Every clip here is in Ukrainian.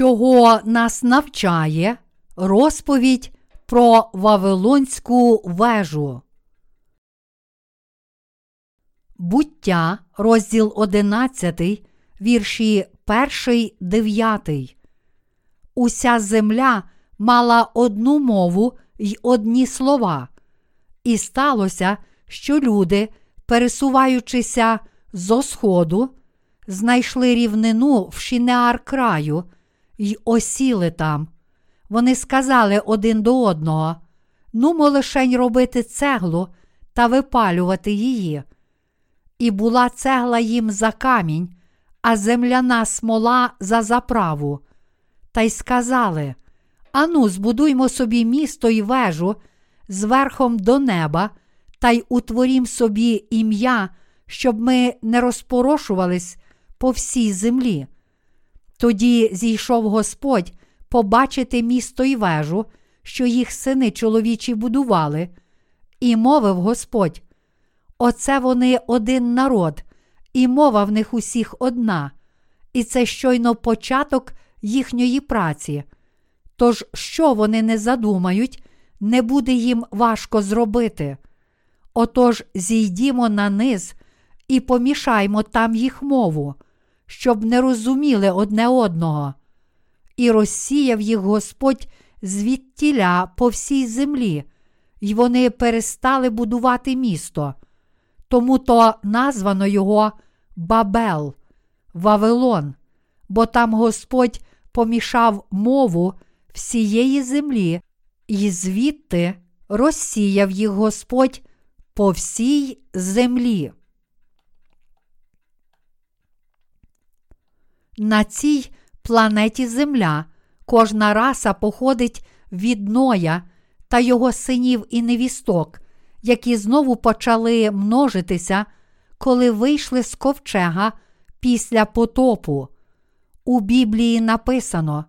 чого нас навчає розповідь про Вавилонську вежу. Буття, розділ 11, вірші 1, 9. Уся земля мала одну мову й одні слова, і сталося, що люди, пересуваючися зо сходу, знайшли рівнину в Шінеар краю й осіли там. Вони сказали один до одного: нумо лишень робити цеглу та випалювати її. І була цегла їм за камінь, а земляна смола за заправу. Та й сказали: Ану, збудуймо собі місто й вежу зверхом до неба, та й утворім собі ім'я, щоб ми не розпорошувались по всій землі. Тоді зійшов Господь побачити місто й вежу, що їх сини чоловічі будували, і мовив Господь: Оце вони один народ, і мова в них усіх одна, і це щойно початок їхньої праці. Тож, що вони не задумають, не буде їм важко зробити. Отож, зійдімо на низ і помішаймо там їх мову, щоб не розуміли одне одного. І розсіяв їх Господь звідтіля по всій землі, й вони перестали будувати місто. Тому то названо його Бабел, Вавилон, бо там Господь помішав мову всієї землі, і звідти розсіяв їх Господь по всій землі. На цій планеті Земля кожна раса походить від Ноя та його синів і невісток, які знову почали множитися, коли вийшли з ковчега після потопу. У Біблії написано: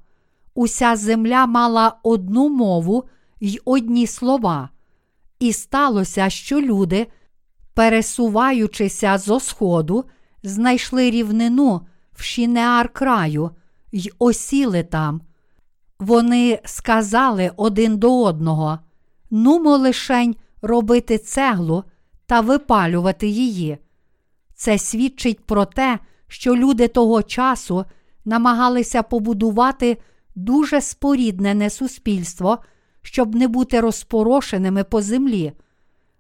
уся земля мала одну мову й одні слова, і сталося, що люди, пересуваючися зо сходу, знайшли рівнину Шінеар краю й осіли там. Вони сказали один до одного: нумо лишень робити цеглу та випалювати її. Це свідчить про те, що люди того часу намагалися побудувати дуже споріднене суспільство, щоб не бути розпорошеними по землі.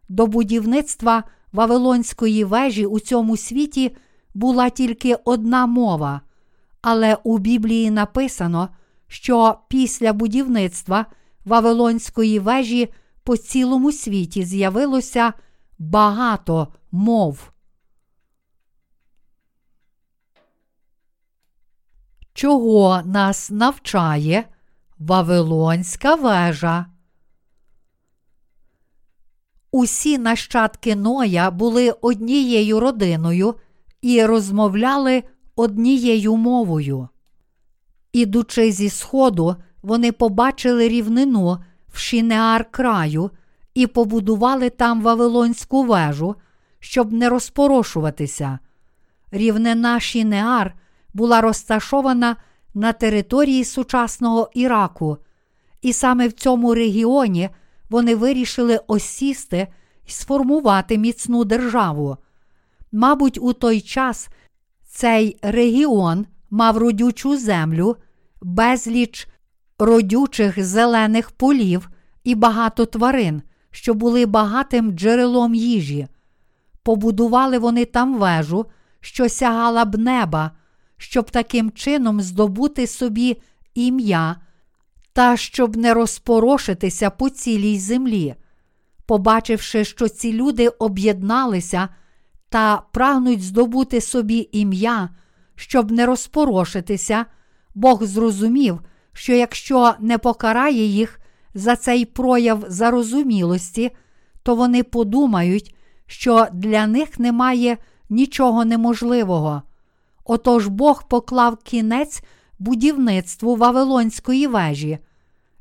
До будівництва Вавилонської вежі у цьому світі була тільки одна мова, але у Біблії написано, що після будівництва Вавилонської вежі по цілому світі з'явилося багато мов. Чого нас навчає Вавилонська вежа? Усі нащадки Ноя були однією родиною і розмовляли однією мовою. Ідучи зі сходу, вони побачили рівнину в Шінеар краю і побудували там Вавилонську вежу, щоб не розпорошуватися. Рівнина Шінеар була розташована на території сучасного Іраку, і саме в цьому регіоні вони вирішили осісти і сформувати міцну державу. Мабуть, у той час цей регіон мав родючу землю, безліч родючих зелених полів і багато тварин, що були багатим джерелом їжі. Побудували вони там вежу, що сягала б неба, щоб таким чином здобути собі ім'я та щоб не розпорошитися по цілій землі. Побачивши, що ці люди об'єдналися та прагнуть здобути собі ім'я, щоб не розпорошитися, Бог зрозумів, що якщо не покарає їх за цей прояв зарозумілості, то вони подумають, що для них немає нічого неможливого. Отож Бог поклав кінець будівництву Вавилонської вежі.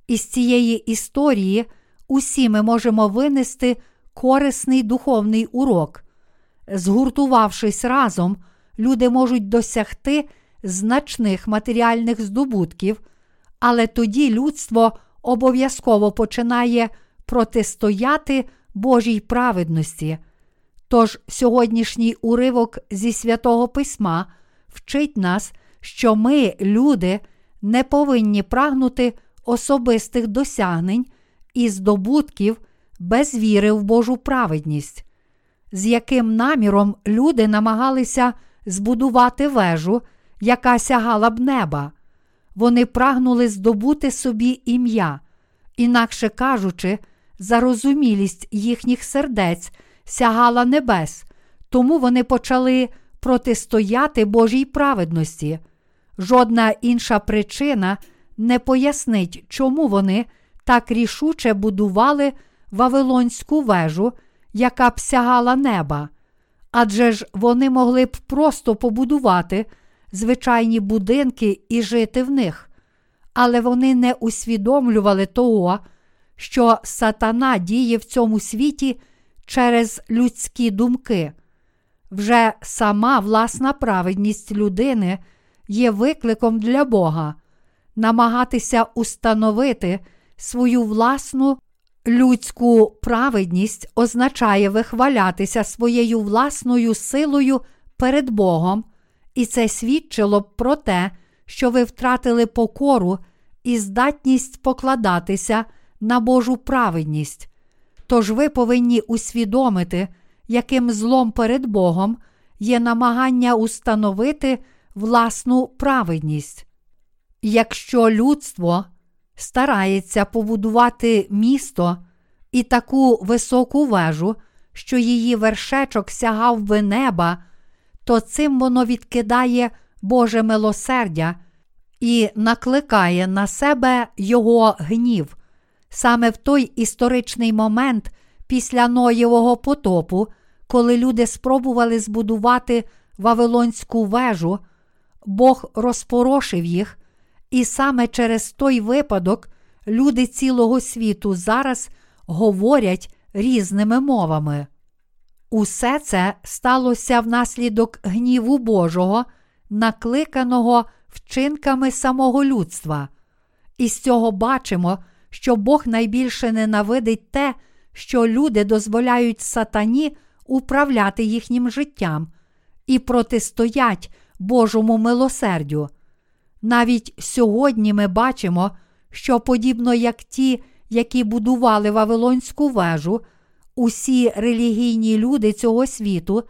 Із цієї історії усі ми можемо винести корисний духовний урок. Згуртувавшись разом, люди можуть досягти значних матеріальних здобутків, але тоді людство обов'язково починає протистояти Божій праведності. Тож сьогоднішній уривок зі святого Письма вчить нас, що ми, люди, не повинні прагнути особистих досягнень і здобутків без віри в Божу праведність, з яким наміром люди намагалися збудувати вежу, яка сягала б неба. Вони прагнули здобути собі ім'я, інакше кажучи, зарозумілість їхніх сердець сягала небес, тому вони почали протистояти Божій праведності. Жодна інша причина не пояснить, чому вони так рішуче будували Вавилонську вежу, яка б сягала неба. Адже ж вони могли б просто побудувати звичайні будинки і жити в них, але вони не усвідомлювали того, що сатана діє в цьому світі через людські думки. Вже сама власна праведність людини є викликом для Бога, намагатися установити свою власну людську праведність означає вихвалятися своєю власною силою перед Богом, і це свідчило б про те, що ви втратили покору і здатність покладатися на Божу праведність. Тож ви повинні усвідомити, яким злом перед Богом є намагання установити власну праведність. Якщо людство старається побудувати місто і таку високу вежу, що її вершечок сягав би неба, то цим воно відкидає Боже милосердя і накликає на себе Його гнів. Саме в той історичний момент після Ноєвого потопу, коли люди спробували збудувати Вавилонську вежу, Бог розпорошив їх, і саме через той випадок люди цілого світу зараз говорять різними мовами. Усе це сталося внаслідок гніву Божого, накликаного вчинками самого людства. І з цього бачимо, що Бог найбільше ненавидить те, що люди дозволяють сатані управляти їхнім життям і протистоять Божому милосердю. Навіть сьогодні ми бачимо, що подібно як ті, які будували Вавилонську вежу, усі релігійні люди цього світу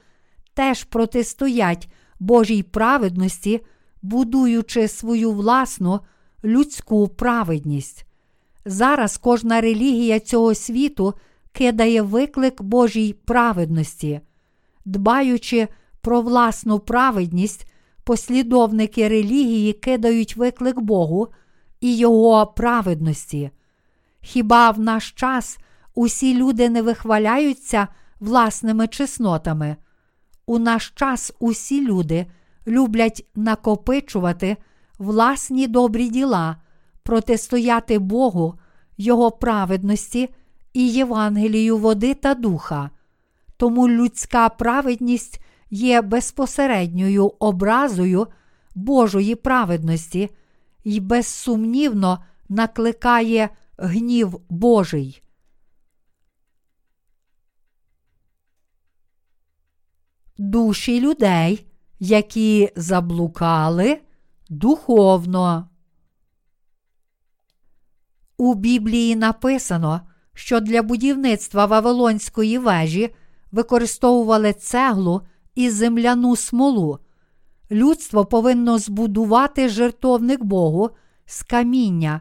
теж протистоять Божій праведності, будуючи свою власну людську праведність. Зараз кожна релігія цього світу кидає виклик Божій праведності, дбаючи про власну праведність, послідовники релігії кидають виклик Богу і Його праведності. Хіба в наш час усі люди не вихваляються власними чеснотами? У наш час усі люди люблять накопичувати власні добрі діла, протистояти Богу, Його праведності і Євангелію води та духа. Тому людська праведність є безпосередньою образою Божої праведності і безсумнівно накликає гнів Божий. Душі людей, які заблукали духовно. У Біблії написано, що для будівництва Вавилонської вежі використовували цеглу і земляну смолу. Людство повинно збудувати жертовник Богу з каміння,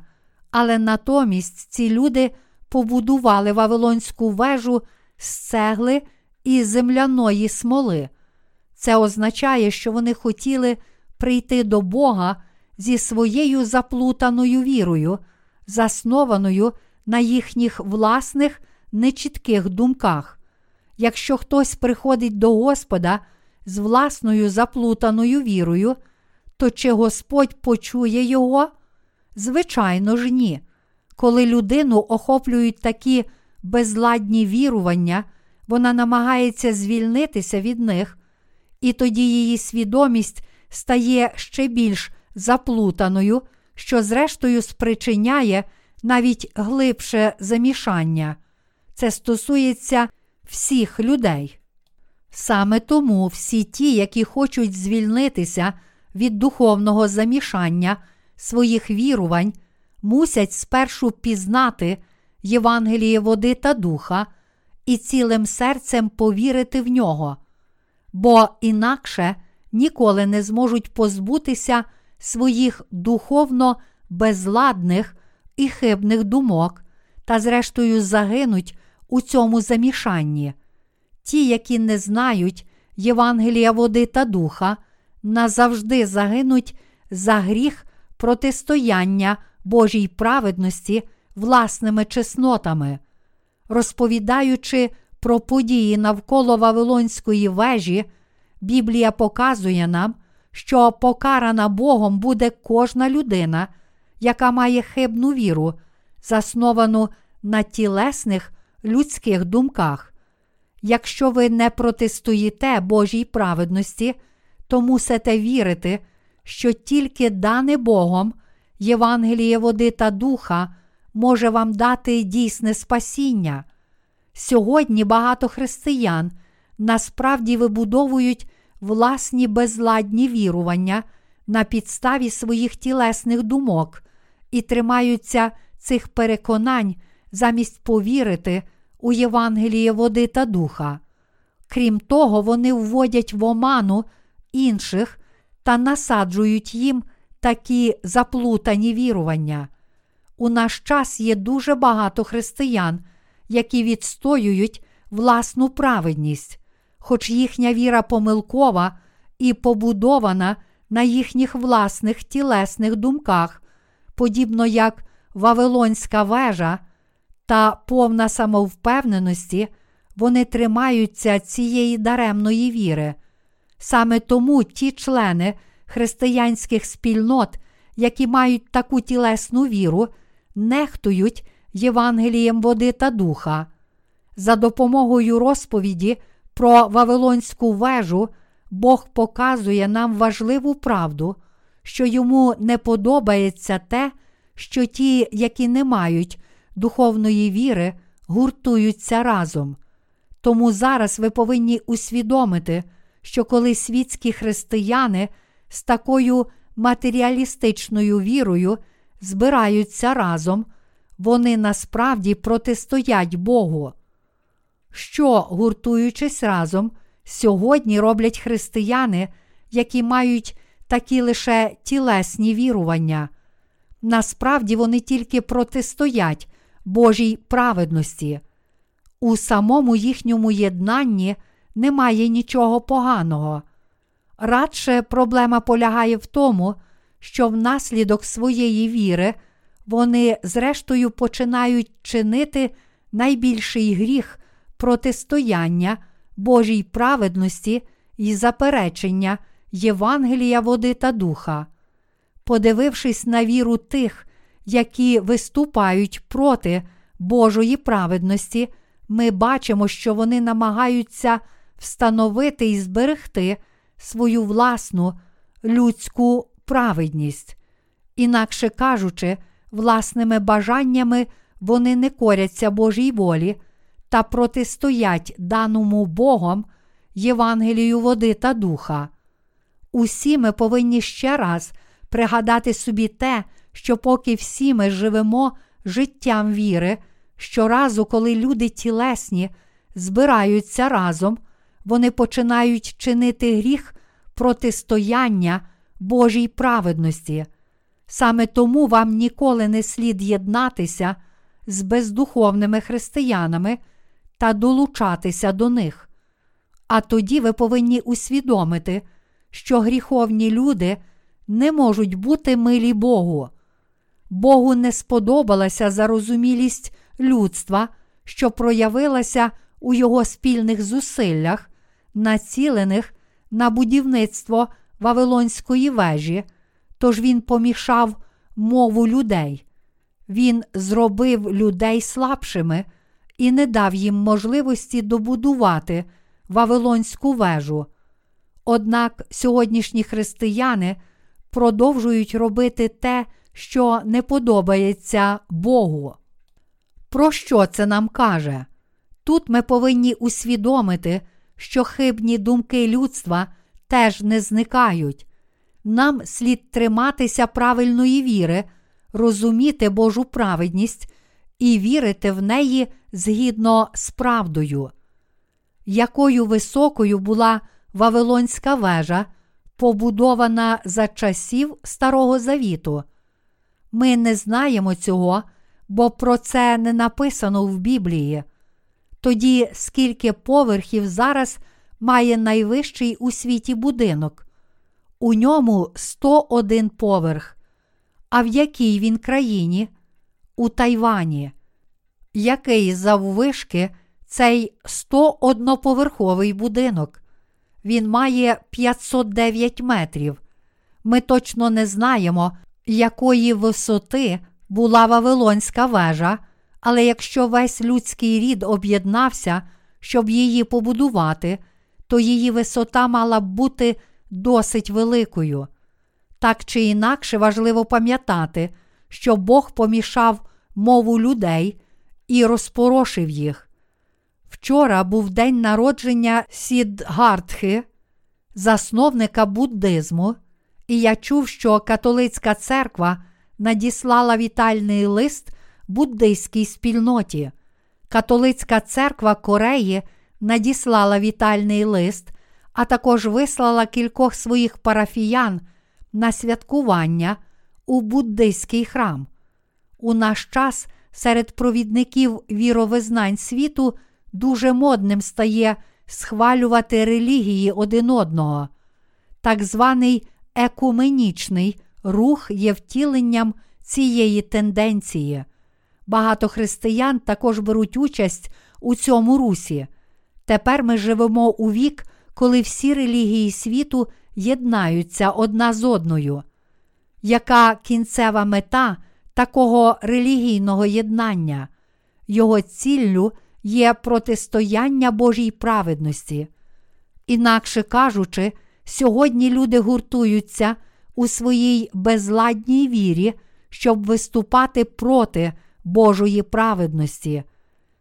але натомість ці люди побудували Вавилонську вежу з цегли і земляної смоли. Це означає, що вони хотіли прийти до Бога зі своєю заплутаною вірою, заснованою на їхніх власних нечітких думках. Якщо хтось приходить до Господа з власною заплутаною вірою, то чи Господь почує його? Звичайно ж, ні. Коли людину охоплюють такі безладні вірування, вона намагається звільнитися від них, і тоді її свідомість стає ще більш заплутаною, що зрештою спричиняє навіть глибше замішання. Це стосується всіх людей. Саме тому всі ті, які хочуть звільнитися від духовного замішання своїх вірувань, мусять спершу пізнати Євангеліє води та духа і цілим серцем повірити в нього, бо інакше ніколи не зможуть позбутися своїх духовно безладних і хибних думок та, зрештою, загинуть у цьому замішанні. Ті, які не знають Євангелія води та духа, назавжди загинуть за гріх протистояння Божій праведності власними чеснотами, розповідаючи про події навколо Вавилонської вежі, Біблія показує нам, що покарана Богом буде кожна людина, яка має хибну віру, засновану на тілесних людських думках. Якщо ви не протистоїте Божій праведності, то мусите вірити, що тільки дане Богом Євангеліє води та духа може вам дати дійсне спасіння. Сьогодні багато християн насправді вибудовують власні безладні вірування на підставі своїх тілесних думок і тримаються цих переконань замість повірити у Євангеліє води та духа. Крім того, вони вводять в оману інших та насаджують їм такі заплутані вірування. У наш час є дуже багато християн, які відстоюють власну праведність, хоч їхня віра помилкова і побудована на їхніх власних тілесних думках, подібно як Вавилонська вежа та повна самовпевненості, вони тримаються цієї даремної віри. Саме тому ті члени християнських спільнот, які мають таку тілесну віру, нехтують Євангелієм води та духа. За допомогою розповіді про Вавилонську вежу Бог показує нам важливу правду, що йому не подобається те, що ті, які не мають духовної віри, гуртуються разом. Тому зараз ви повинні усвідомити, що коли світські християни з такою матеріалістичною вірою збираються разом, вони насправді протистоять Богу. Що, гуртуючись разом, сьогодні роблять християни, які мають такі лише тілесні вірування. Насправді вони тільки протистоять Божій праведності. У самому їхньому єднанні немає нічого поганого. Радше проблема полягає в тому, що внаслідок своєї віри вони, зрештою, починають чинити найбільший гріх протистояння Божій праведності і заперечення Євангелія води та духа. Подивившись на віру тих, які виступають проти Божої праведності, ми бачимо, що вони намагаються встановити і зберегти свою власну людську праведність. Інакше кажучи, власними бажаннями вони не коряться Божій волі та протистоять даному Богом Євангелію води та духа. Усі ми повинні ще раз пригадати собі те, що поки всі ми живемо життям віри, щоразу, коли люди тілесні збираються разом, вони починають чинити гріх протистояння Божій праведності. Саме тому вам ніколи не слід єднатися з бездуховними християнами та долучатися до них. А тоді ви повинні усвідомити, що гріховні люди не можуть бути милі Богу. Богу не сподобалася зарозумілість людства, що проявилася у його спільних зусиллях, націлених на будівництво Вавилонської вежі, тож він помішав мову людей. Він зробив людей слабшими і не дав їм можливості добудувати Вавилонську вежу. Однак сьогоднішні християни продовжують робити те, що не подобається Богу. Про що це нам каже? Тут ми повинні усвідомити, що хибні думки людства теж не зникають. Нам слід триматися правильної віри, розуміти Божу праведність і вірити в неї згідно з правдою. Якою високою була Вавилонська вежа, побудована за часів Старого Завіту? Ми не знаємо цього, бо про це не написано в Біблії. Тоді скільки поверхів зараз має найвищий у світі будинок? У ньому 101 поверх. А в якій він країні? У Тайвані. Який заввишки цей 101-поверховий будинок? Він має 509 метрів. Ми точно не знаємо, якої висоти була Вавилонська вежа, але якщо весь людський рід об'єднався, щоб її побудувати, то її висота мала б бути досить великою. Так чи інакше важливо пам'ятати, що Бог помішав мову людей і розпорошив їх. Вчора був день народження Сідгартхи, засновника буддизму, і я чув, що католицька церква надіслала вітальний лист буддийській спільноті. Католицька церква Кореї надіслала вітальний лист, а також вислала кількох своїх парафіян на святкування у буддийський храм. У наш час серед провідників віровизнань світу дуже модним стає схвалювати релігії один одного. Так званий екуменічний рух є втіленням цієї тенденції. Багато християн також беруть участь у цьому русі. Тепер ми живемо у вік, коли всі релігії світу єднаються одна з одною. Яка кінцева мета такого релігійного єднання? Його ціллю є протистояння Божій праведності. Інакше кажучи, сьогодні люди гуртуються у своїй безладній вірі, щоб виступати проти Божої праведності.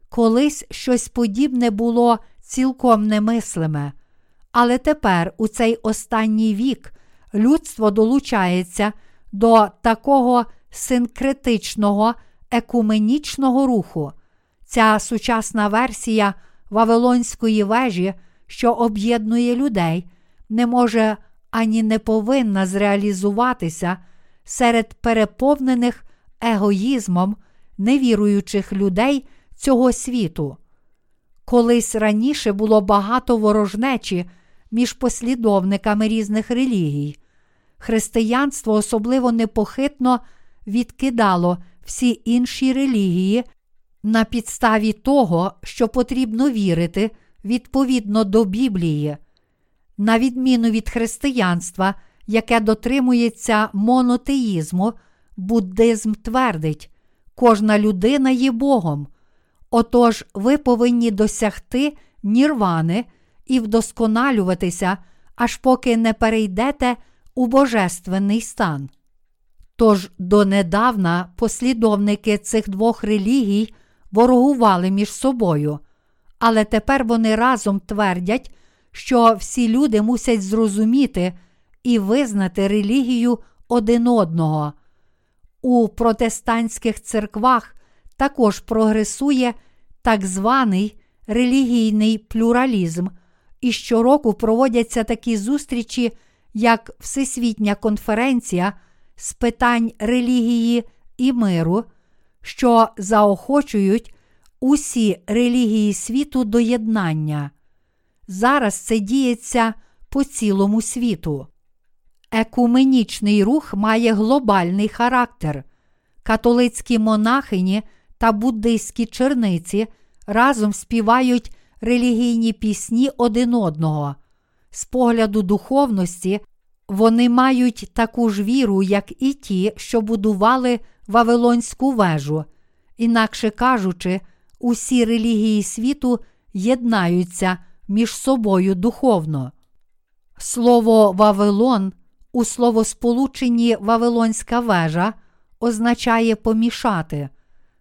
Колись щось подібне було цілком немислиме, але тепер, у цей останній вік, людство долучається до такого синкретичного екуменічного руху. Ця сучасна версія Вавилонської вежі, що об'єднує людей, не може ані не повинна зреалізуватися серед переповнених егоїзмом невіруючих людей цього світу. Колись раніше було багато ворожнечі між послідовниками різних релігій. Християнство особливо непохитно відкидало всі інші релігії на підставі того, що потрібно вірити відповідно до Біблії. На відміну від християнства, яке дотримується монотеїзму, буддизм твердить, кожна людина є Богом. Отож, ви повинні досягти нірвани і вдосконалюватися, аж поки не перейдете у божественний стан. Тож донедавна послідовники цих двох релігій ворогували між собою, але тепер вони разом твердять, що всі люди мусять зрозуміти і визнати релігію один одного. У протестантських церквах також прогресує так званий релігійний плюралізм, і щороку проводяться такі зустрічі, як Всесвітня конференція з питань релігії і миру, що заохочують усі релігії світу до єднання. Зараз це діється по цілому світу. Екуменічний рух має глобальний характер. Католицькі монахині та буддийські черниці разом співають релігійні пісні один одного. З погляду духовності вони мають таку ж віру, як і ті, що будували Вавилонську вежу. Інакше кажучи, усі релігії світу єднаються між собою духовно. Слово Вавилон у словосполученні Вавилонська вежа означає помішати.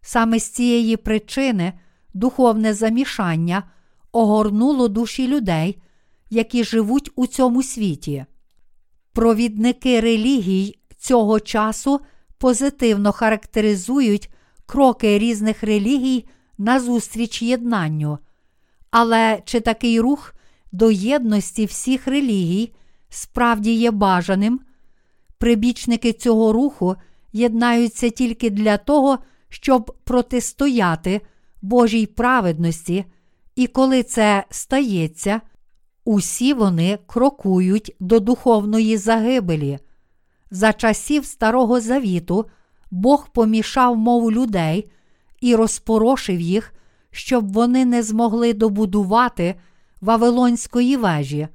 Саме з цієї причини духовне замішання огорнуло душі людей, які живуть у цьому світі. Провідники релігій цього часу позитивно характеризують кроки різних релігій назустріч єднанню. Але чи такий рух до єдності всіх релігій справді є бажаним? Прибічники цього руху єднаються тільки для того, щоб протистояти Божій праведності, і коли це стається, усі вони крокують до духовної загибелі. За часів Старого Завіту Бог помішав мову людей і розпорошив їх, щоб вони не змогли добудувати Вавилонської вежі.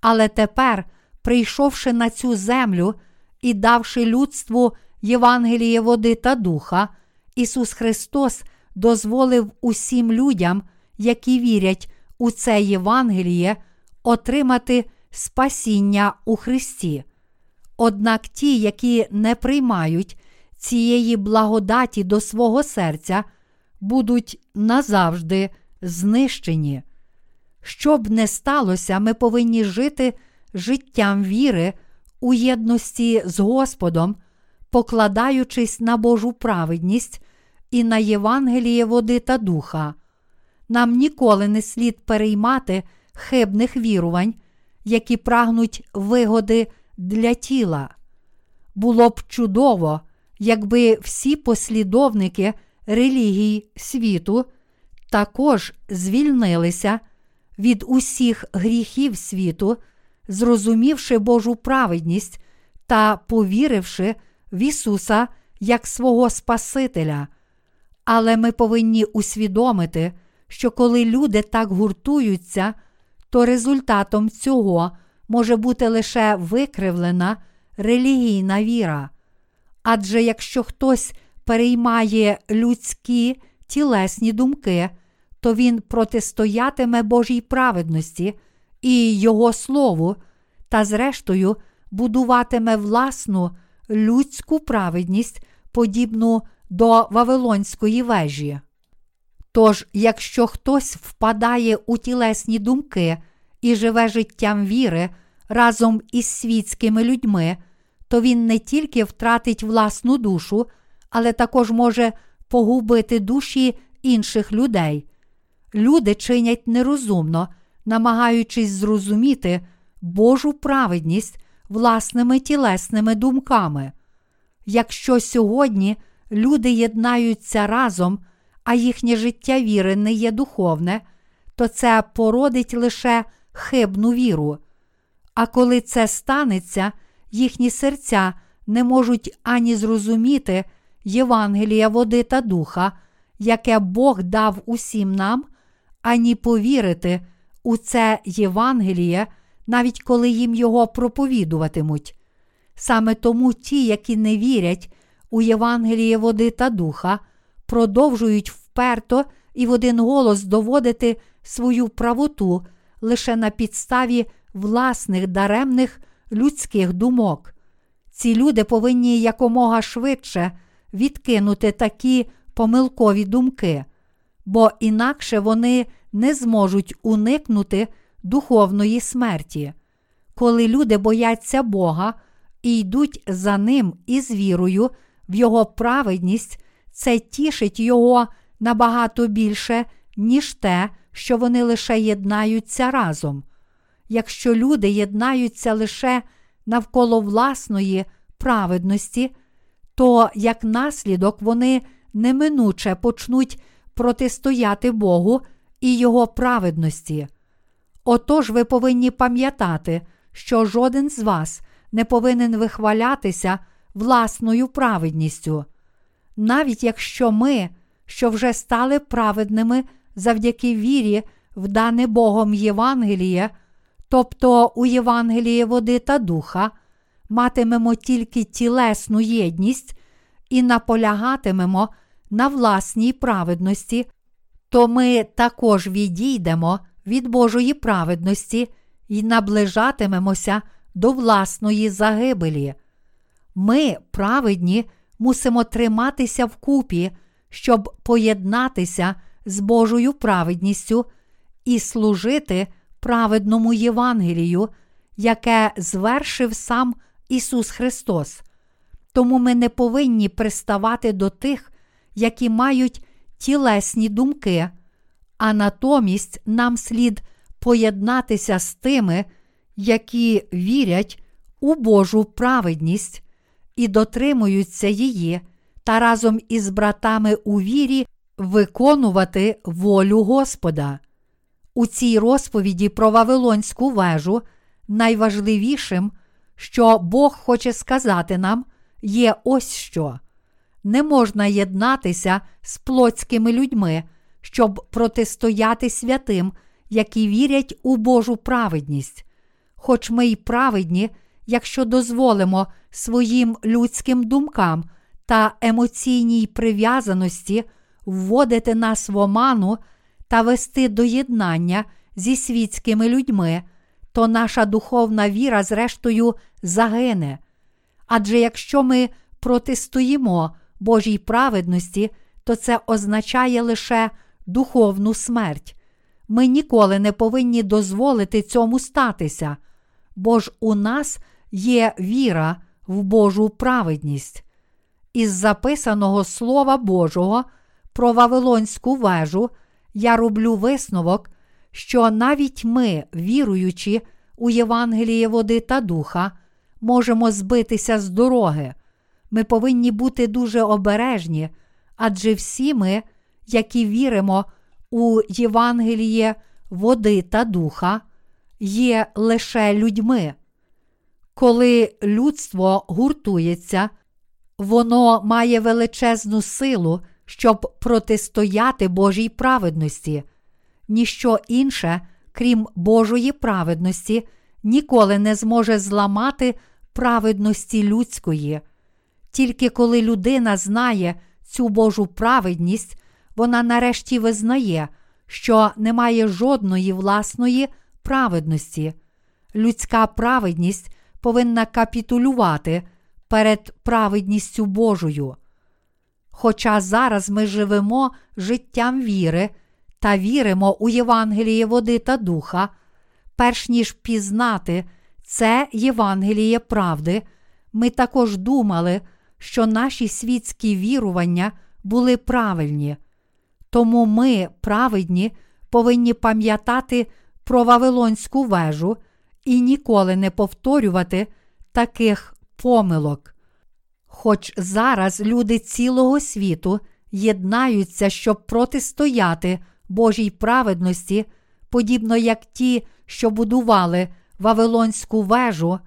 Але тепер, прийшовши на цю землю і давши людству Євангеліє води та духа, Ісус Христос дозволив усім людям, які вірять у це Євангеліє, отримати спасіння у Христі. Однак ті, які не приймають цієї благодаті до свого серця, будуть назавжди знищені. Щоб не сталося, ми повинні жити життям віри у єдності з Господом, покладаючись на Божу праведність і на Євангеліє води та духа. Нам ніколи не слід переймати хибних вірувань, які прагнуть вигоди для тіла. Було б чудово, якби всі послідовники релігій світу також звільнилися від усіх гріхів світу, зрозумівши Божу праведність та повіривши в Ісуса як свого Спасителя. Але ми повинні усвідомити, що коли люди так гуртуються, то результатом цього може бути лише викривлена релігійна віра. Адже якщо хтось переймає людські тілесні думки, то він протистоятиме Божій праведності і Його Слову, та, зрештою, будуватиме власну людську праведність, подібну до Вавилонської вежі. Тож, якщо хтось впадає у тілесні думки і живе життям віри разом із світськими людьми, то він не тільки втратить власну душу, але також може погубити душі інших людей. Люди чинять нерозумно, намагаючись зрозуміти Божу праведність власними тілесними думками. Якщо сьогодні люди єднаються разом, а їхнє життя віри не є духовне, то це породить лише хибну віру. А коли це станеться, їхні серця не можуть ані зрозуміти Євангелія води та духа, яке Бог дав усім нам, ані повірити у це Євангеліє, навіть коли їм його проповідуватимуть. Саме тому ті, які не вірять у Євангеліє води та духа, продовжують вперто і в один голос доводити свою правоту лише на підставі власних даремних людських думок. Ці люди повинні якомога швидше відкинути такі помилкові думки, бо інакше вони не зможуть уникнути духовної смерті. Коли люди бояться Бога і йдуть за Ним із вірою в Його праведність, це тішить Його набагато більше, ніж те, що вони лише єднаються разом. Якщо люди єднаються лише навколо власної праведності, то як наслідок вони неминуче почнуть протистояти Богу і Його праведності. Отож ви повинні пам'ятати, що жоден з вас не повинен вихвалятися власною праведністю. Навіть якщо ми, що вже стали праведними завдяки вірі в дане Богом Євангеліє, тобто у Євангеліє води та духа, матимемо тільки тілесну єдність і наполягатимемо на власній праведності, то ми також відійдемо від Божої праведності і наближатимемося до власної загибелі. Ми, праведні, мусимо триматися вкупі, щоб поєднатися з Божою праведністю і служити праведному Євангелію, яке звершив сам Ісус Христос. Тому ми не повинні приставати до тих, які мають тілесні думки, а натомість нам слід поєднатися з тими, які вірять у Божу праведність і дотримуються її, та разом із братами у вірі виконувати волю Господа. У цій розповіді про Вавилонську вежу найважливішим, що Бог хоче сказати нам, є ось що. Не можна єднатися з плотськими людьми, щоб протистояти святим, які вірять у Божу праведність. Хоч ми й праведні, якщо дозволимо своїм людським думкам та емоційній прив'язаності вводити нас в оману та вести до єднання зі світськими людьми, то наша духовна віра, зрештою, загине. Адже якщо ми протистоїмо Божій праведності, то це означає лише духовну смерть. Ми ніколи не повинні дозволити цьому статися, бо ж у нас є віра в Божу праведність. Із записаного Слова Божого про Вавилонську вежу я роблю висновок, що навіть ми, віруючи у Євангеліє води та духа, можемо збитися з дороги. Ми повинні бути дуже обережні, адже всі ми, які віримо у Євангеліє води та духа, є лише людьми. Коли людство гуртується, воно має величезну силу, щоб протистояти Божій праведності. Ніщо інше, крім Божої праведності, ніколи не зможе зламати праведності людської. Тільки коли людина знає цю Божу праведність, вона нарешті визнає, що немає жодної власної праведності. Людська праведність повинна капітулювати перед праведністю Божою. Хоча зараз ми живемо життям віри та віримо у Євангеліє води та духа, перш ніж пізнати це Євангеліє правди, ми також думали, що наші світські вірування були правильні. Тому ми, праведні, повинні пам'ятати про Вавилонську вежу і ніколи не повторювати таких помилок. Хоч зараз люди цілого світу єднаються, щоб протистояти Божій праведності, подібно як ті, що будували Вавилонську вежу,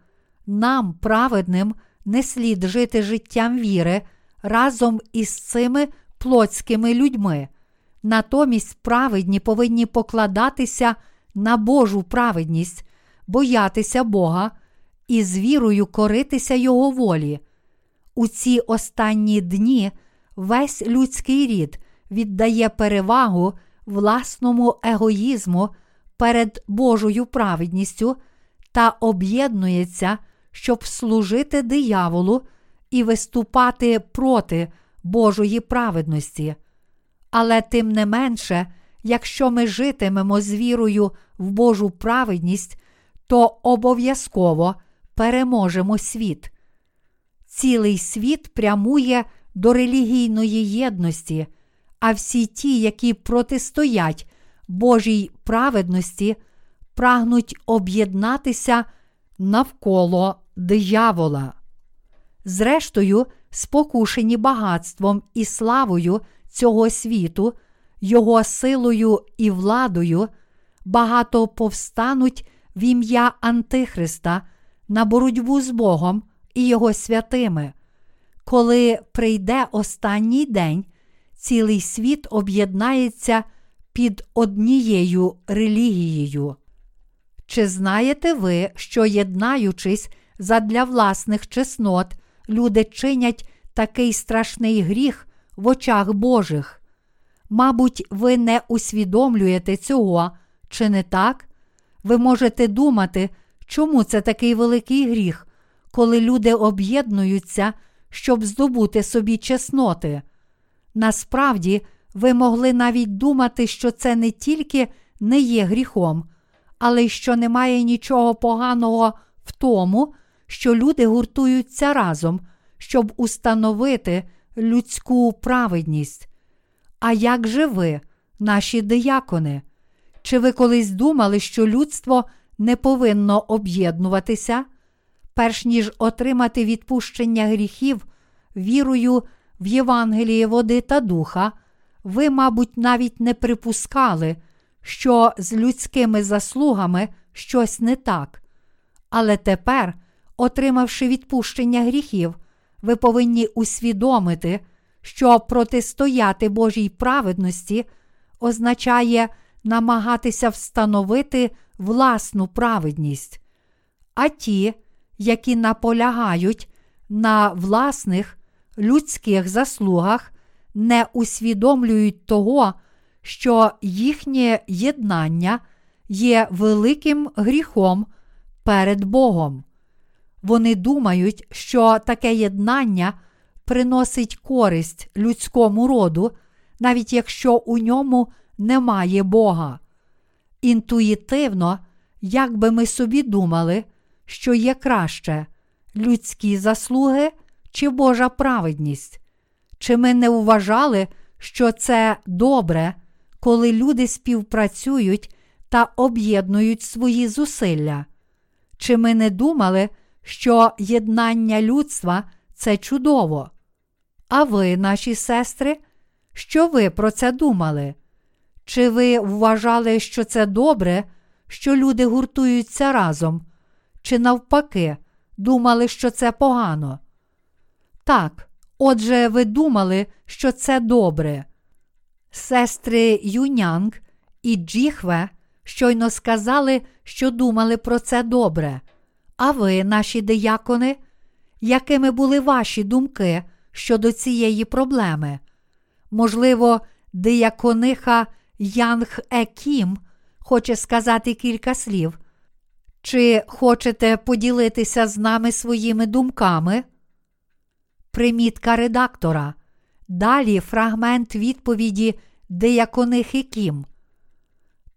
нам, праведним, не слід жити життям віри разом із цими плотськими людьми. Натомість праведні повинні покладатися на Божу праведність, боятися Бога і з вірою коритися Його волі. У ці останні дні весь людський рід віддає перевагу власному егоїзму перед Божою праведністю та об'єднується, щоб служити дияволу і виступати проти Божої праведності. Але тим не менше, якщо ми житимемо з вірою в Божу праведність, то обов'язково переможемо світ. Цілий світ прямує до релігійної єдності, а всі ті, які протистоять Божій праведності, прагнуть об'єднатися навколо диявола. Зрештою, спокушені багатством і славою цього світу, його силою і владою, багато повстануть в ім'я Антихриста на боротьбу з Богом і Його святими. Коли прийде останній день, цілий світ об'єднається під однією релігією. Чи знаєте ви, що, єднаючись задля власних чеснот, люди чинять такий страшний гріх в очах Божих? Мабуть, ви не усвідомлюєте цього, чи не так? Ви можете думати, чому це такий великий гріх, коли люди об'єднуються, щоб здобути собі чесноти. Насправді, ви могли навіть думати, що це не тільки не є гріхом, але й що немає нічого поганого в тому, що люди гуртуються разом, щоб установити людську праведність. А як же ви, наші диякони? Чи ви колись думали, що людство не повинно об'єднуватися, перш ніж отримати відпущення гріхів вірою в Євангеліє води та духа, ви, мабуть, навіть не припускали, що з людськими заслугами щось не так. Але тепер, отримавши відпущення гріхів, ви повинні усвідомити, що протистояти Божій праведності означає намагатися встановити власну праведність. А ті, які наполягають на власних людських заслугах, не усвідомлюють того, що їхнє єднання є великим гріхом перед Богом. Вони думають, що таке єднання приносить користь людському роду, навіть якщо у ньому немає Бога. Інтуїтивно, як би ми собі думали, що є краще людські заслуги чи Божа праведність? Чи ми не вважали, що це добре, коли люди співпрацюють та об'єднують свої зусилля? Чи ми не думали, що єднання людства це чудово? А ви, наші сестри, що ви про це думали? Чи ви вважали, що це добре, що люди гуртуються разом, чи навпаки, думали, що це погано? Так, отже, ви думали, що це добре. Сестри Юнянг і Джіхве щойно сказали, що думали про це добре. А ви, наші диякони, якими були ваші думки щодо цієї проблеми? Можливо, диякониха Янг Екім хоче сказати кілька слів. Чи хочете поділитися з нами своїми думками? Примітка редактора. Далі фрагмент відповіді Дияконихи Кім.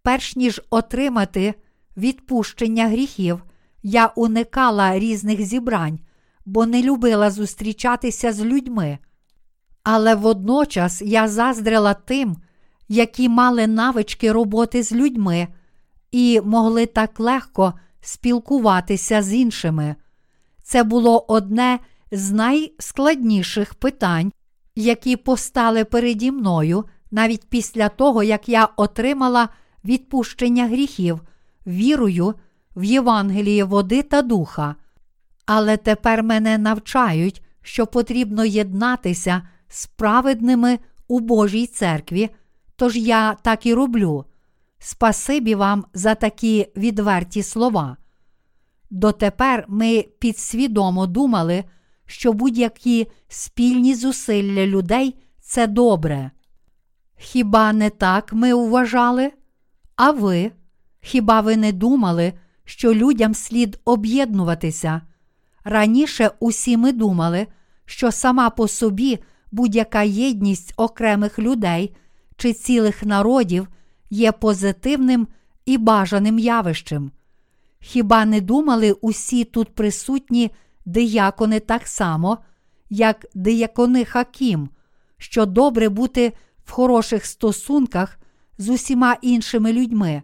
Перш ніж отримати відпущення гріхів, я уникала різних зібрань, бо не любила зустрічатися з людьми. Але водночас я заздрила тим, які мали навички роботи з людьми і могли так легко спілкуватися з іншими. Це було одне з найскладніших питань, які постали переді мною навіть після того, як я отримала відпущення гріхів, вірою в Євангеліє води та духа. Але тепер мене навчають, що потрібно єднатися з праведними у Божій церкві, тож я так і роблю. Спасибі вам за такі відверті слова. Дотепер ми підсвідомо думали, що будь-які спільні зусилля людей це добре. Хіба не так ми вважали? А ви? Хіба ви не думали, що людям слід об'єднуватися? Раніше усі ми думали, що сама по собі будь-яка єдність окремих людей чи цілих народів є позитивним і бажаним явищем. Хіба не думали усі тут присутні диякони так само, як диякони Хакім, що добре бути в хороших стосунках з усіма іншими людьми?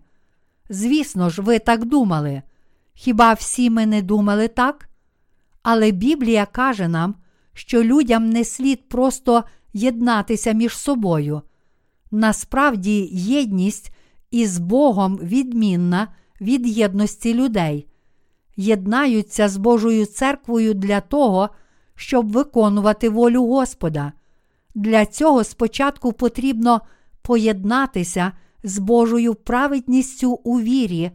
Звісно ж, ви так думали. Хіба всі ми не думали так? Але Біблія каже нам, що людям не слід просто єднатися між собою. Насправді, єдність із Богом відмінна від єдності людей, єднаються з Божою церквою для того, щоб виконувати волю Господа. Для цього спочатку потрібно поєднатися з Божою праведністю у вірі,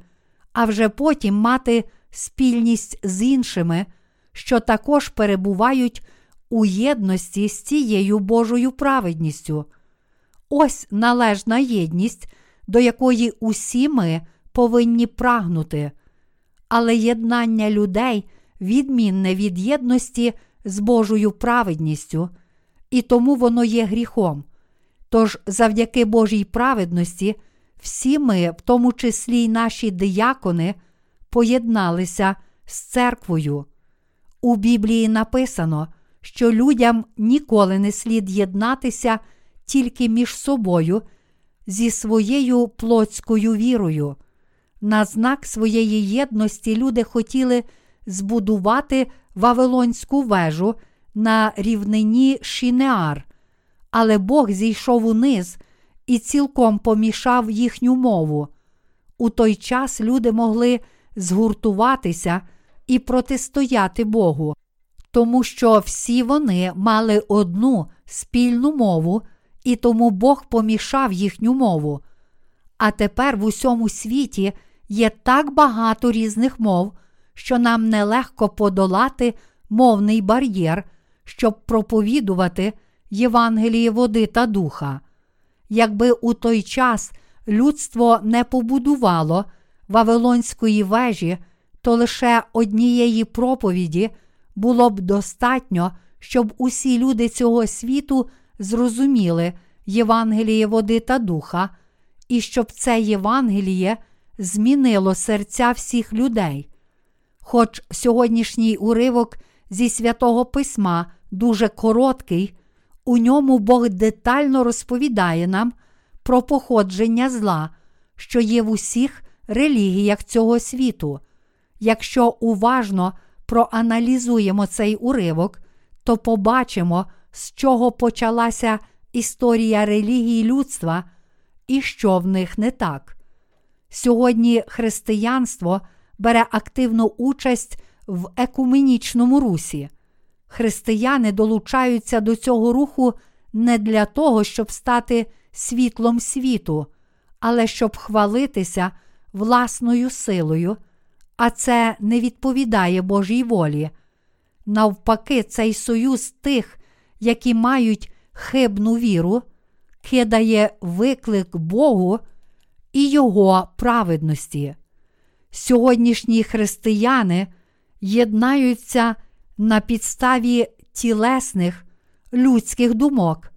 а вже потім мати спільність з іншими, що також перебувають у єдності з цією Божою праведністю. Ось належна єдність, до якої усі ми повинні прагнути. Але єднання людей відмінне від єдності з Божою праведністю, і тому воно є гріхом. Тож, завдяки Божій праведності, всі ми, в тому числі й наші диякони, поєдналися з церквою. У Біблії написано, що людям ніколи не слід єднатися тільки між собою зі своєю плотською вірою. На знак своєї єдності люди хотіли збудувати Вавилонську вежу на рівнині Шінеар, але Бог зійшов униз і цілком помішав їхню мову. У той час люди могли згуртуватися і протистояти Богу, тому що всі вони мали одну спільну мову, і тому Бог помішав їхню мову. А тепер в усьому світі є так багато різних мов, що нам нелегко подолати мовний бар'єр, щоб проповідувати Євангеліє води та духа. Якби у той час людство не побудувало Вавилонської вежі, то лише однієї проповіді було б достатньо, щоб усі люди цього світу зрозуміли Євангеліє води та духа, і щоб це Євангеліє змінило серця всіх людей. Хоч сьогоднішній уривок зі святого письма дуже короткий, у ньому Бог детально розповідає нам про походження зла, що є в усіх релігіях цього світу. Якщо уважно проаналізуємо цей уривок, то побачимо, з чого почалася історія релігії людства і що в них не так. Сьогодні християнство бере активну участь в екуменічному русі. Християни долучаються до цього руху не для того, щоб стати світлом світу, але щоб хвалитися власною силою, а це не відповідає Божій волі. Навпаки, цей союз тих, які мають хибну віру, кидає виклик Богу і Його праведності. Сьогоднішні християни єднаються на підставі тілесних людських думок,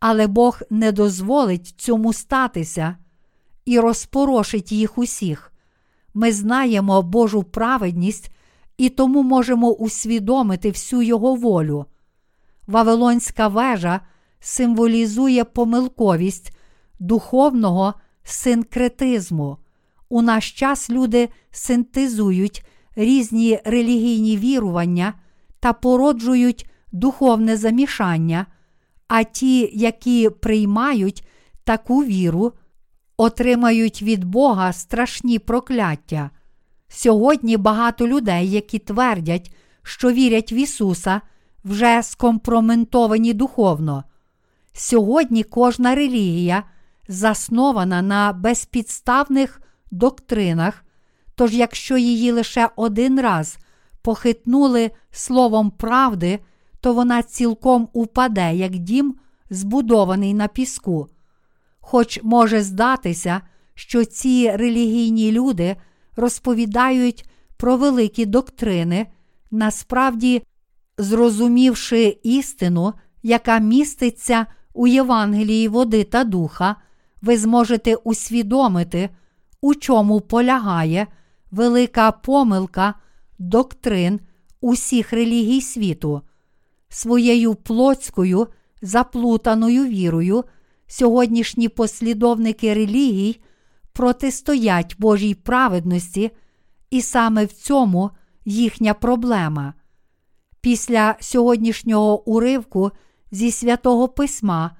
але Бог не дозволить цьому статися і розпорошить їх усіх. Ми знаємо Божу праведність і тому можемо усвідомити всю Його волю. Вавилонська вежа символізує помилковість духовного синкретизму. У наш час люди синтезують різні релігійні вірування та породжують духовне замішання, а ті, які приймають таку віру, отримають від Бога страшні прокляття. Сьогодні багато людей, які твердять, що вірять в Ісуса, вже скомпроментовані духовно. Сьогодні кожна релігія заснована на безпідставних доктринах, тож якщо її лише один раз похитнули словом правди, то вона цілком упаде, як дім, збудований на піску. Хоч може здатися, що ці релігійні люди розповідають про великі доктрини, насправді, зрозумівши істину, яка міститься у Євангелії води та духа, ви зможете усвідомити, у чому полягає велика помилка доктрин усіх релігій світу. Своєю плотською заплутаною вірою сьогоднішні послідовники релігій протистоять Божій праведності, і саме в цьому їхня проблема. Після сьогоднішнього уривку зі святого письма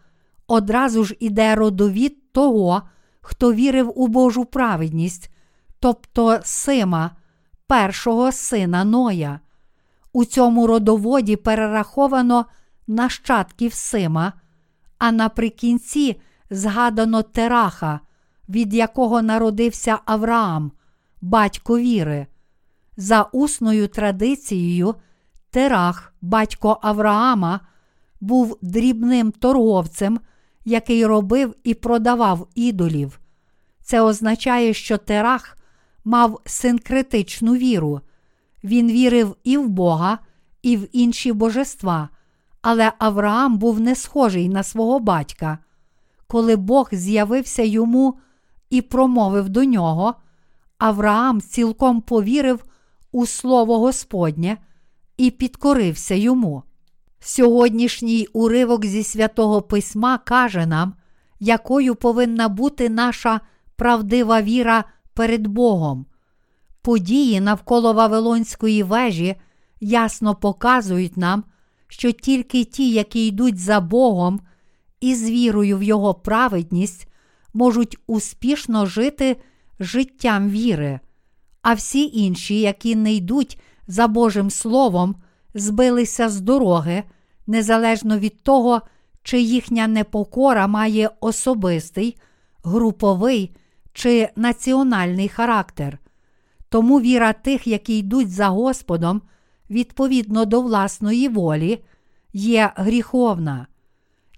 одразу ж іде родовід того, хто вірив у Божу праведність, тобто Сима, першого сина Ноя. У цьому родоводі перераховано нащадків Сима, а наприкінці згадано Тераха, від якого народився Авраам, батько віри. За усною традицією, Терах, батько Авраама, був дрібним торговцем, який робив і продавав ідолів. Це означає, що Терах мав синкретичну віру. Він вірив і в Бога, і в інші божества, але Авраам був не схожий на свого батька. Коли Бог з'явився йому і промовив до нього, Авраам цілком повірив у Слово Господнє і підкорився йому. Сьогоднішній уривок зі святого Письма каже нам, якою повинна бути наша правдива віра перед Богом. Події навколо Вавилонської вежі ясно показують нам, що тільки ті, які йдуть за Богом і з вірою в Його праведність, можуть успішно жити життям віри, а всі інші, які не йдуть за Божим Словом, збилися з дороги, незалежно від того, чи їхня непокора має особистий, груповий чи національний характер. Тому віра тих, які йдуть за Господом, відповідно до власної волі, є гріховна.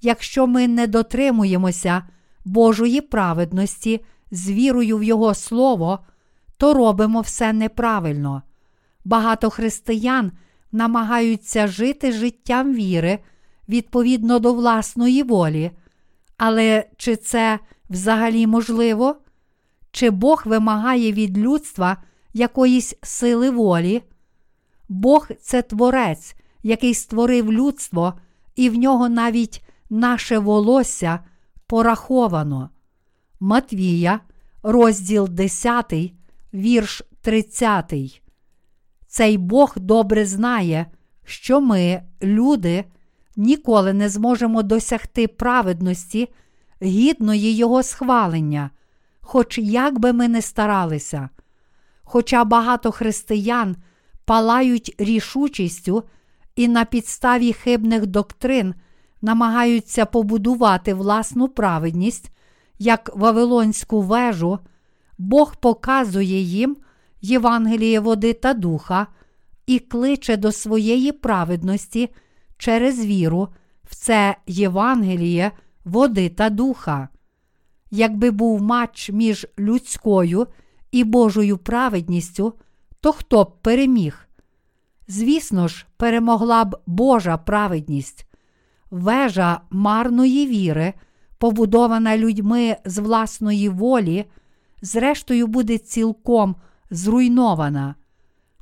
Якщо ми не дотримуємося Божої праведності з вірою в Його Слово, то робимо все неправильно. Багато християн намагаються жити життям віри відповідно до власної волі. Але чи це взагалі можливо? Чи Бог вимагає від людства якоїсь сили волі? Бог це творець, який створив людство, і в нього навіть наше волосся пораховано. Матвія, розділ 10, вірш 30. Цей Бог добре знає, що ми, люди, ніколи не зможемо досягти праведності, гідної Його схвалення, хоч як би ми не старалися. Хоча багато християн палають рішучістю і на підставі хибних доктрин намагаються побудувати власну праведність, як Вавилонську вежу, Бог показує їм Євангеліє води та духа і кличе до своєї праведності через віру в це Євангеліє води та духа. Якби був матч між людською і Божою праведністю, то хто б переміг? Звісно ж, перемогла б Божа праведність. Вежа марної віри, побудована людьми з власної волі, зрештою буде цілком зруйнована.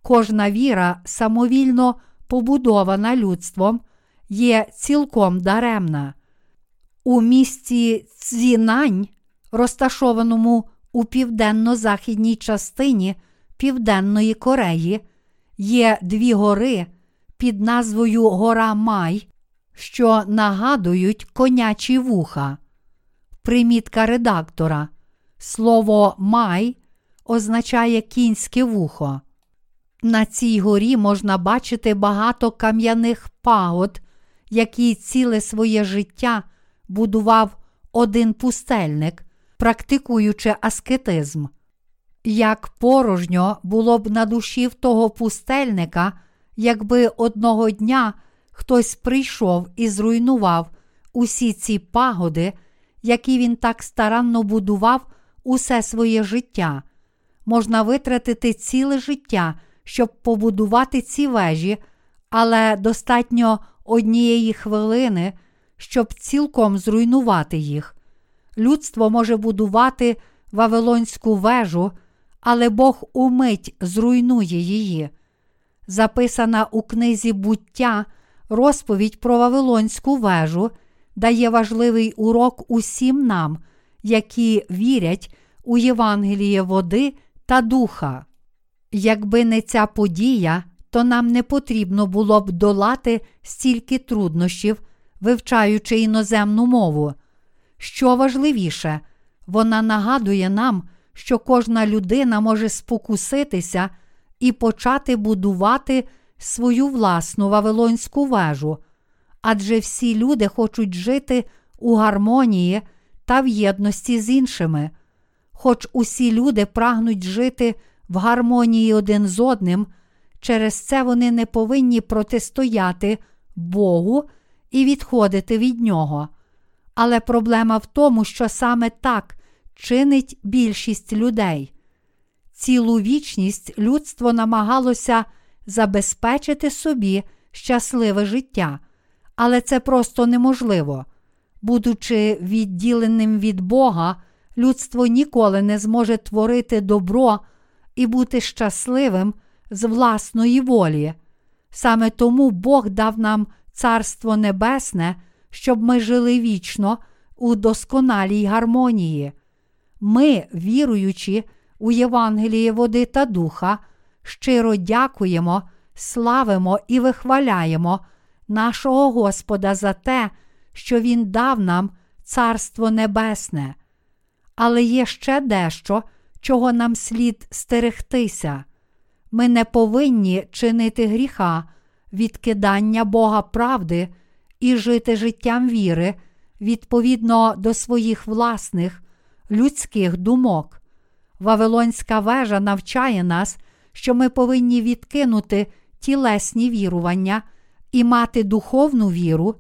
Кожна віра, самовільно побудована людством, є цілком даремна. У місті Цзінань, розташованому у південно-західній частині Південної Кореї, є дві гори під назвою Гора Май, що нагадують конячі вуха. Примітка редактора. Слово май означає кінське вухо. На цій горі можна бачити багато кам'яних пагод, які ціле своє життя будував один пустельник, практикуючи аскетизм. Як порожньо було б на душі в того пустельника, якби одного дня хтось прийшов і зруйнував усі ці пагоди, які він так старанно будував усе своє життя. Можна витратити ціле життя, щоб побудувати ці вежі, але достатньо однієї хвилини, щоб цілком зруйнувати їх. Людство може будувати Вавилонську вежу, але Бог умить зруйнує її. Записана у книзі буття розповідь про Вавилонську вежу дає важливий урок усім нам, які вірять у Євангеліє води та духа. Якби не ця подія, то нам не потрібно було б долати стільки труднощів, вивчаючи іноземну мову. Що важливіше, вона нагадує нам, що кожна людина може спокуситися і почати будувати свою власну Вавилонську вежу, адже всі люди хочуть жити у гармонії та в єдності з іншими. Хоч усі люди прагнуть жити в гармонії один з одним, через це вони не повинні протистояти Богу і відходити від Нього. Але проблема в тому, що саме так чинить більшість людей. цілу вічність людство намагалося забезпечити собі щасливе життя, але це просто неможливо. Будучи відділеним від Бога, людство ніколи не зможе творити добро і бути щасливим з власної волі. Саме тому Бог дав нам Царство Небесне, щоб ми жили вічно у досконалій гармонії. Ми, віруючи у Євангеліє води та духа, щиро дякуємо, славимо і вихваляємо нашого Господа за те, що Він дав нам Царство Небесне. Але є ще дещо, чого нам слід стерегтися. Ми не повинні чинити гріха, відкидання Бога правди і жити життям віри відповідно до своїх власних людських думок. Вавилонська вежа навчає нас, що ми повинні відкинути тілесні вірування і мати духовну віру.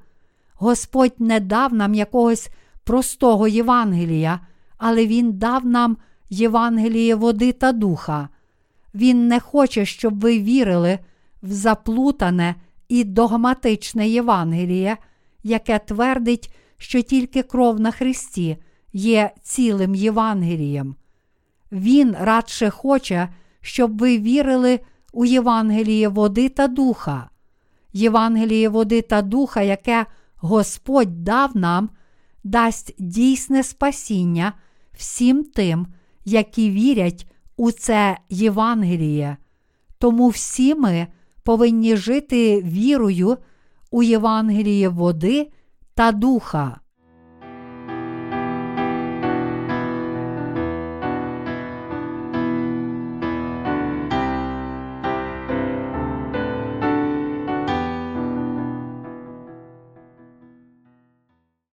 Господь не дав нам якогось простого Євангелія, але Він дав нам Євангеліє води та духа. Він не хоче, щоб ви вірили в заплутане і догматичне Євангеліє, яке твердить, що тільки кров на Христі є цілим Євангелієм. Він радше хоче, щоб ви вірили у Євангеліє води та духа. Євангеліє води та духа, яке Господь дав нам, дасть дійсне спасіння всім тим, які вірять у це Євангеліє. Тому всі ми повинні жити вірою у Євангеліє води та духа.